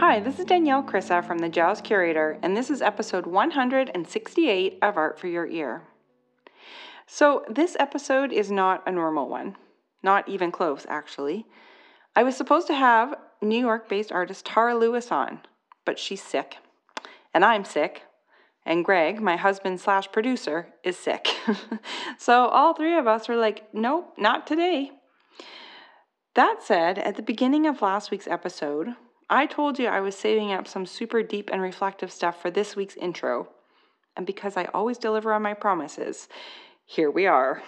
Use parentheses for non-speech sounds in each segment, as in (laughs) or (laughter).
Hi, this is Danielle Krysa from the Jealous Curator, and this is episode 168 of Art for Your Ear. So, this episode is not a normal one, not even close, actually. I was supposed to have New York based artist Tara Lewis on, but she's sick, and I'm sick, and Greg, my husband slash producer, is sick. (laughs) so, all three of us were like, nope, not today. That said, at the beginning of last week's episode, I told you I was saving up some super deep and reflective stuff for this week's intro. And because I always deliver on my promises, here we are.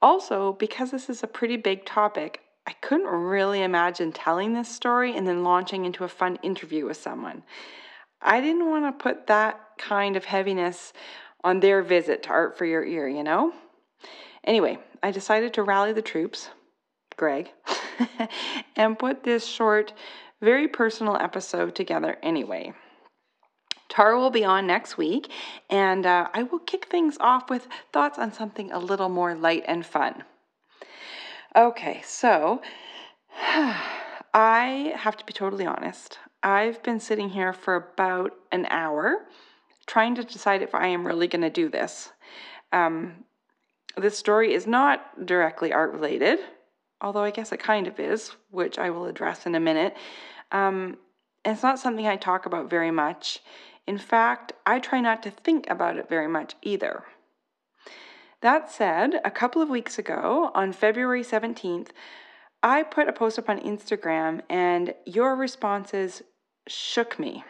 Also, because this is a pretty big topic, I couldn't really imagine telling this story and then launching into a fun interview with someone. I didn't want to put that kind of heaviness on their visit to Art for Your Ear, you know? Anyway, I decided to rally the troops, Greg, (laughs) and put this short, very personal episode together anyway. Tara will be on next week, and uh, I will kick things off with thoughts on something a little more light and fun. Okay, so (sighs) I have to be totally honest. I've been sitting here for about an hour trying to decide if I am really going to do this. Um, this story is not directly art related although I guess it kind of is, which I will address in a minute. Um, it's not something I talk about very much. In fact, I try not to think about it very much either. That said, a couple of weeks ago, on February 17th, I put a post up on Instagram and your responses shook me.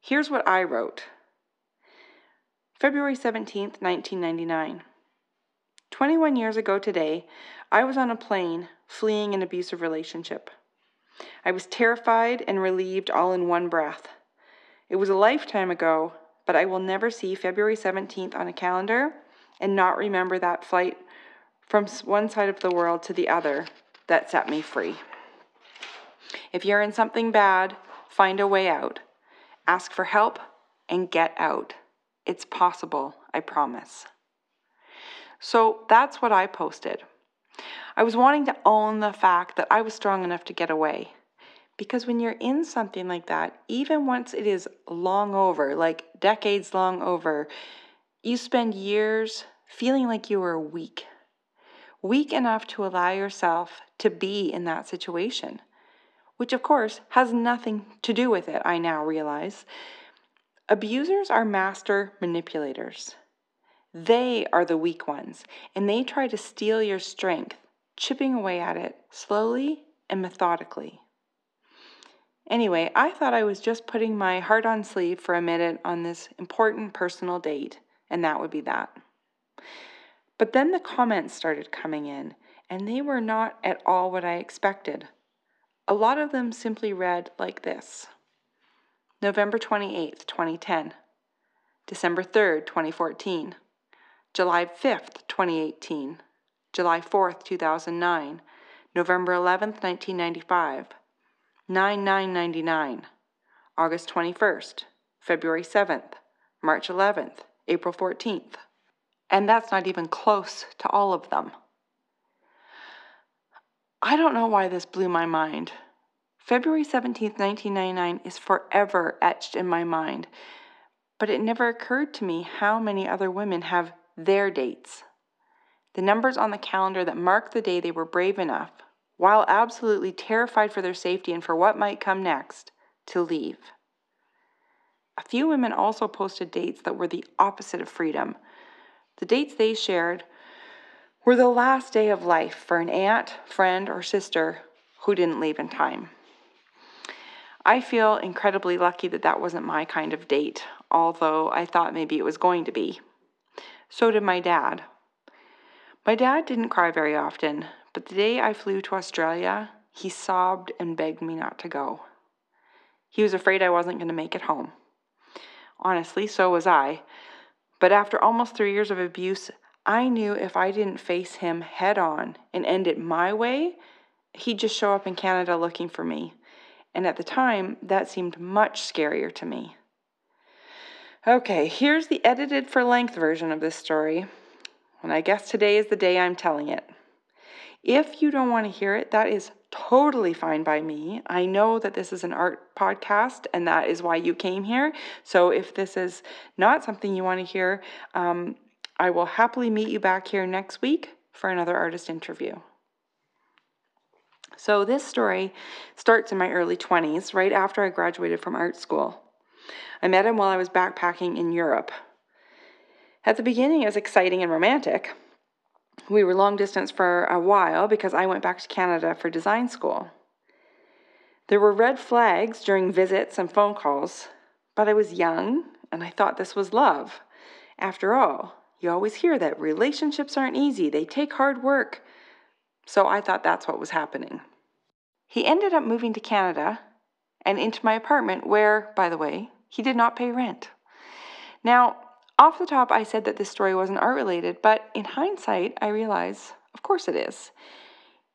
Here's what I wrote February 17th, 1999. 21 years ago today, I was on a plane fleeing an abusive relationship. I was terrified and relieved all in one breath. It was a lifetime ago, but I will never see February 17th on a calendar and not remember that flight from one side of the world to the other that set me free. If you're in something bad, find a way out. Ask for help and get out. It's possible, I promise. So that's what I posted. I was wanting to own the fact that I was strong enough to get away. Because when you're in something like that, even once it is long over, like decades long over, you spend years feeling like you were weak. Weak enough to allow yourself to be in that situation, which of course has nothing to do with it, I now realize. Abusers are master manipulators. They are the weak ones, and they try to steal your strength chipping away at it slowly and methodically. Anyway, I thought I was just putting my heart on sleeve for a minute on this important personal date, and that would be that. But then the comments started coming in, and they were not at all what I expected. A lot of them simply read like this November 28th, 2010, December 3rd, 2014, July 5th, 2018. July 4th, 2009, November 11th, 1995, 9999, August 21st, February 7th, March 11th, April 14th. And that's not even close to all of them. I don't know why this blew my mind. February 17th, 1999 is forever etched in my mind, but it never occurred to me how many other women have their dates the numbers on the calendar that marked the day they were brave enough, while absolutely terrified for their safety and for what might come next, to leave. A few women also posted dates that were the opposite of freedom. The dates they shared were the last day of life for an aunt, friend, or sister who didn't leave in time. I feel incredibly lucky that that wasn't my kind of date, although I thought maybe it was going to be. So did my dad, my dad didn't cry very often, but the day I flew to Australia, he sobbed and begged me not to go. He was afraid I wasn't going to make it home. Honestly, so was I. But after almost three years of abuse, I knew if I didn't face him head on and end it my way, he'd just show up in Canada looking for me. And at the time, that seemed much scarier to me. Okay, here's the edited for length version of this story and I guess today is the day I'm telling it. If you don't want to hear it, that is totally fine by me. I know that this is an art podcast and that is why you came here. So if this is not something you want to hear, um, I will happily meet you back here next week for another artist interview. So, this story starts in my early 20s, right after I graduated from art school. I met him while I was backpacking in Europe. At the beginning, it was exciting and romantic. We were long distance for a while because I went back to Canada for design school. There were red flags during visits and phone calls, but I was young and I thought this was love. After all, you always hear that relationships aren't easy, they take hard work. So I thought that's what was happening. He ended up moving to Canada and into my apartment, where, by the way, he did not pay rent. Now, off the top, I said that this story wasn't art related, but in hindsight, I realize, of course it is.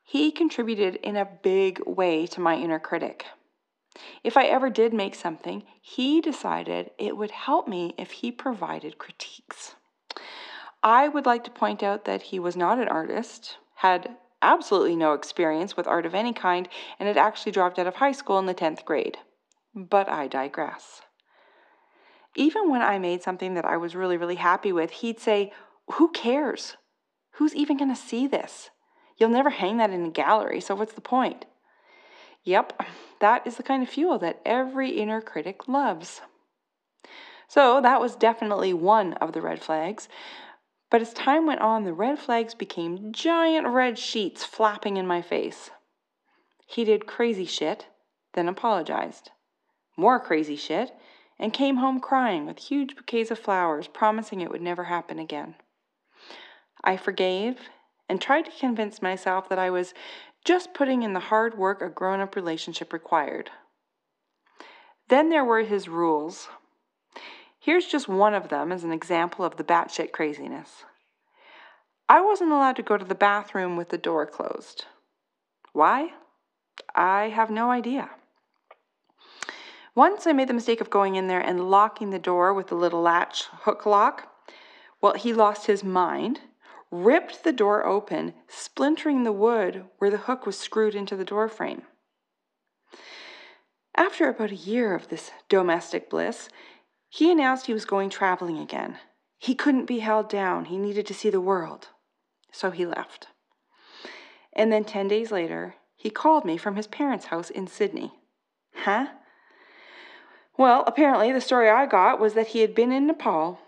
He contributed in a big way to my inner critic. If I ever did make something, he decided it would help me if he provided critiques. I would like to point out that he was not an artist, had absolutely no experience with art of any kind, and had actually dropped out of high school in the 10th grade. But I digress. Even when I made something that I was really, really happy with, he'd say, Who cares? Who's even going to see this? You'll never hang that in a gallery, so what's the point? Yep, that is the kind of fuel that every inner critic loves. So that was definitely one of the red flags. But as time went on, the red flags became giant red sheets flapping in my face. He did crazy shit, then apologized. More crazy shit, and came home crying with huge bouquets of flowers, promising it would never happen again. I forgave and tried to convince myself that I was just putting in the hard work a grown up relationship required. Then there were his rules. Here's just one of them as an example of the batshit craziness. I wasn't allowed to go to the bathroom with the door closed. Why? I have no idea. Once I made the mistake of going in there and locking the door with the little latch hook lock. Well, he lost his mind, ripped the door open, splintering the wood where the hook was screwed into the door frame. After about a year of this domestic bliss, he announced he was going traveling again. He couldn't be held down, he needed to see the world. So he left. And then 10 days later, he called me from his parents' house in Sydney. Huh? Well, apparently, the story I got was that he had been in Nepal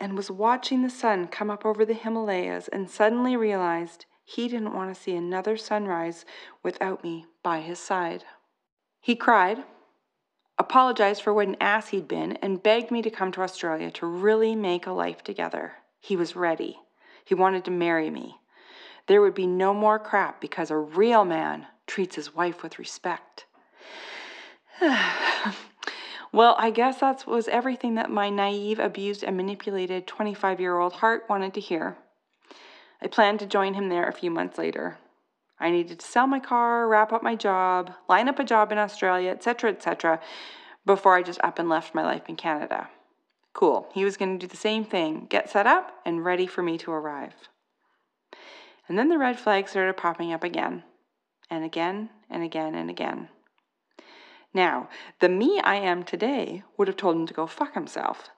and was watching the sun come up over the Himalayas and suddenly realized he didn't want to see another sunrise without me by his side. He cried apologized for what an ass he'd been, and begged me to come to Australia to really make a life together. He was ready. He wanted to marry me. There would be no more crap because a real man treats his wife with respect. (sighs) (sighs) well, I guess that was everything that my naive, abused, and manipulated 25 year old heart wanted to hear. I planned to join him there a few months later. I needed to sell my car, wrap up my job, line up a job in Australia, etc., etc., before I just up and left my life in Canada. Cool. He was going to do the same thing get set up and ready for me to arrive. And then the red flags started popping up again, and again, and again, and again. Now, the me I am today would have told him to go fuck himself.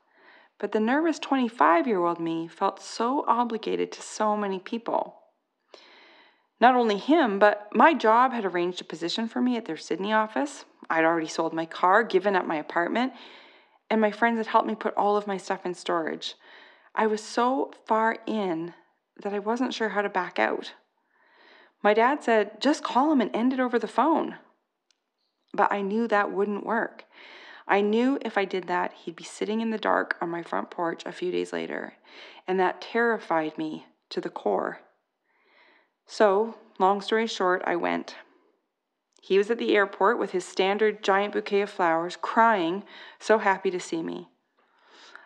But the nervous 25 year old me felt so obligated to so many people. Not only him, but my job had arranged a position for me at their Sydney office. I'd already sold my car, given up my apartment, and my friends had helped me put all of my stuff in storage. I was so far in that I wasn't sure how to back out. My dad said, just call him and end it over the phone. But I knew that wouldn't work. I knew if I did that, he'd be sitting in the dark on my front porch a few days later, and that terrified me to the core. So, long story short, I went. He was at the airport with his standard giant bouquet of flowers, crying, so happy to see me.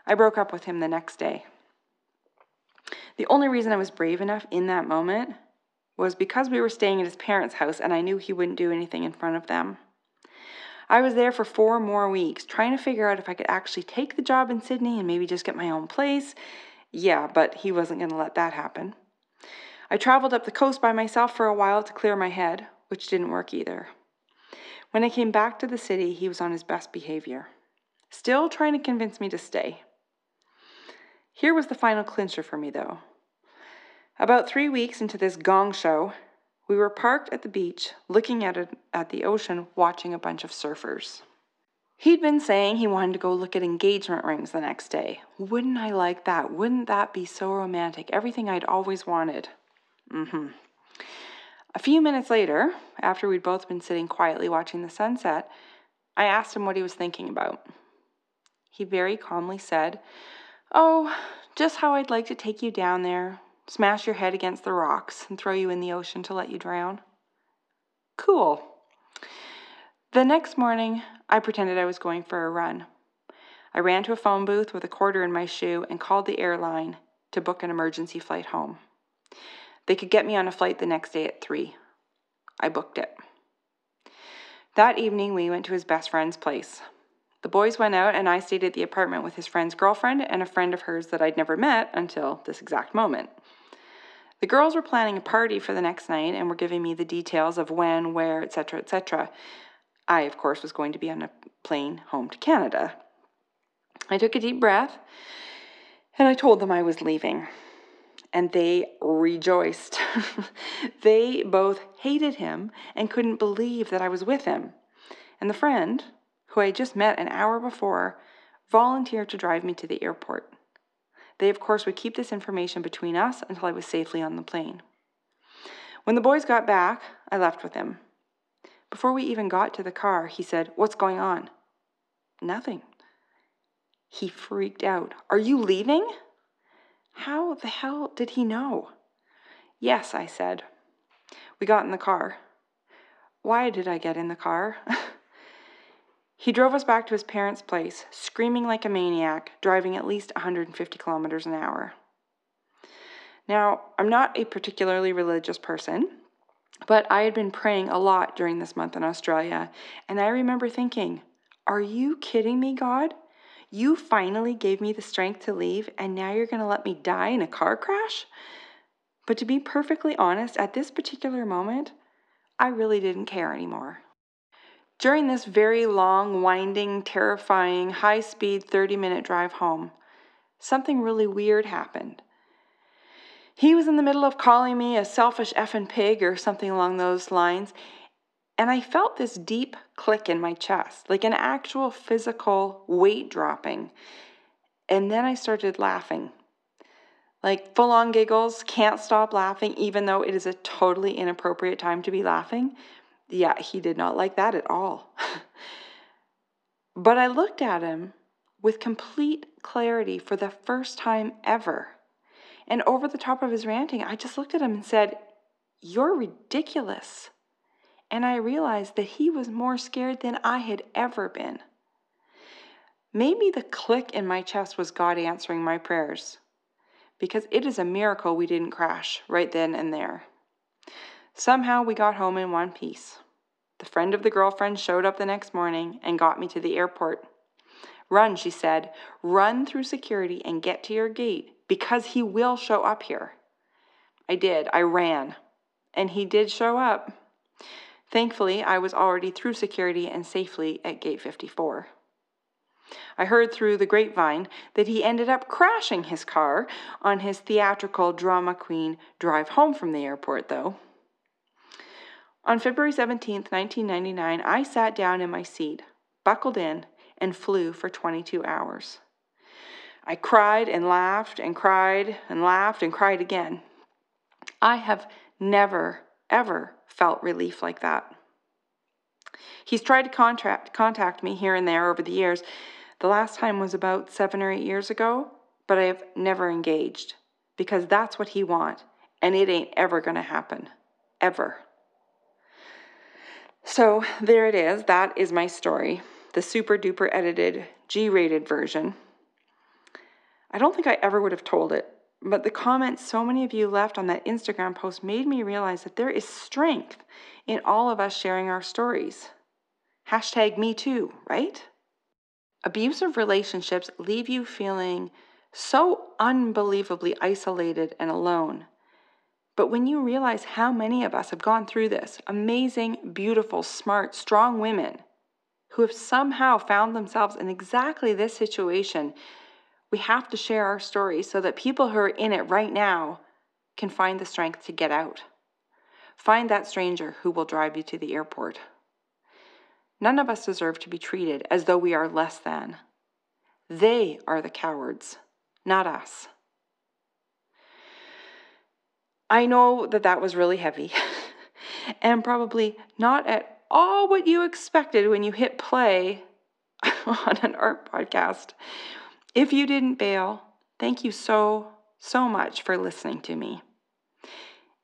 I broke up with him the next day. The only reason I was brave enough in that moment was because we were staying at his parents' house and I knew he wouldn't do anything in front of them. I was there for four more weeks trying to figure out if I could actually take the job in Sydney and maybe just get my own place. Yeah, but he wasn't going to let that happen. I traveled up the coast by myself for a while to clear my head, which didn't work either. When I came back to the city, he was on his best behavior, still trying to convince me to stay. Here was the final clincher for me, though. About three weeks into this gong show, we were parked at the beach, looking at, it, at the ocean, watching a bunch of surfers. He'd been saying he wanted to go look at engagement rings the next day. Wouldn't I like that? Wouldn't that be so romantic? Everything I'd always wanted. Mm hmm. A few minutes later, after we'd both been sitting quietly watching the sunset, I asked him what he was thinking about. He very calmly said, Oh, just how I'd like to take you down there, smash your head against the rocks, and throw you in the ocean to let you drown. Cool. The next morning, I pretended I was going for a run. I ran to a phone booth with a quarter in my shoe and called the airline to book an emergency flight home. They could get me on a flight the next day at 3. I booked it. That evening, we went to his best friend's place. The boys went out, and I stayed at the apartment with his friend's girlfriend and a friend of hers that I'd never met until this exact moment. The girls were planning a party for the next night and were giving me the details of when, where, etc., etc. I, of course, was going to be on a plane home to Canada. I took a deep breath and I told them I was leaving and they rejoiced. (laughs) they both hated him and couldn't believe that I was with him. And the friend, who I had just met an hour before, volunteered to drive me to the airport. They, of course, would keep this information between us until I was safely on the plane. When the boys got back, I left with him. Before we even got to the car, he said, What's going on? Nothing. He freaked out. Are you leaving? How the hell did he know? Yes, I said. We got in the car. Why did I get in the car? (laughs) he drove us back to his parents' place, screaming like a maniac, driving at least 150 kilometers an hour. Now, I'm not a particularly religious person, but I had been praying a lot during this month in Australia, and I remember thinking, Are you kidding me, God? You finally gave me the strength to leave, and now you're going to let me die in a car crash? But to be perfectly honest, at this particular moment, I really didn't care anymore. During this very long, winding, terrifying, high speed 30 minute drive home, something really weird happened. He was in the middle of calling me a selfish effing pig or something along those lines, and I felt this deep click in my chest, like an actual physical weight dropping. And then I started laughing. Like full on giggles, can't stop laughing, even though it is a totally inappropriate time to be laughing. Yeah, he did not like that at all. but I looked at him with complete clarity for the first time ever. And over the top of his ranting, I just looked at him and said, You're ridiculous and I realized that he was more scared than I had ever been. Maybe the click in my chest was God answering my prayers, because it is a miracle we didn't crash right then and there. Somehow we got home in one piece. The friend of the girlfriend showed up the next morning and got me to the airport. Run, she said, run through security and get to your gate because he will show up here. I did. I ran. And he did show up. Thankfully, I was already through security and safely at gate 54. I heard through the grapevine that he ended up crashing his car on his theatrical drama queen drive home from the airport, though. On February 17, 1999, I sat down in my seat, buckled in, and flew for 22 hours. I cried and laughed and cried and laughed and cried again. I have never, ever felt relief like that. He's tried to contract, contact me here and there over the years. The last time was about seven or eight years ago, but I have never engaged because that's what he wants, and it ain't ever going to happen. Ever. So there it is. That is my story. The super duper edited, G rated version. I don't think I ever would have told it but the comments so many of you left on that Instagram post made me realize that there is strength in all of us sharing our stories. Hashtag me too, right? Abusive relationships leave you feeling so unbelievably isolated and alone But when you realize how many of us have gone through this amazing, beautiful, smart, strong women who have somehow found themselves in exactly this situation, we have to share our stories so that people who are in it right now can find the strength to get out. Find that stranger who will drive you to the airport. None of us deserve to be treated as though we are less than. They are the cowards, not us. I know that that was really heavy (laughs) and probably not at all what you expected when you hit play (laughs) on an art podcast. If you didn't bail, thank you so, so much for listening to me.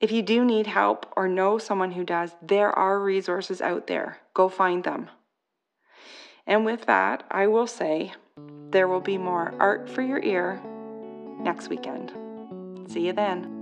If you do need help or know someone who does, there are resources out there. Go find them. And with that, I will say there will be more art for your ear next weekend. See you then.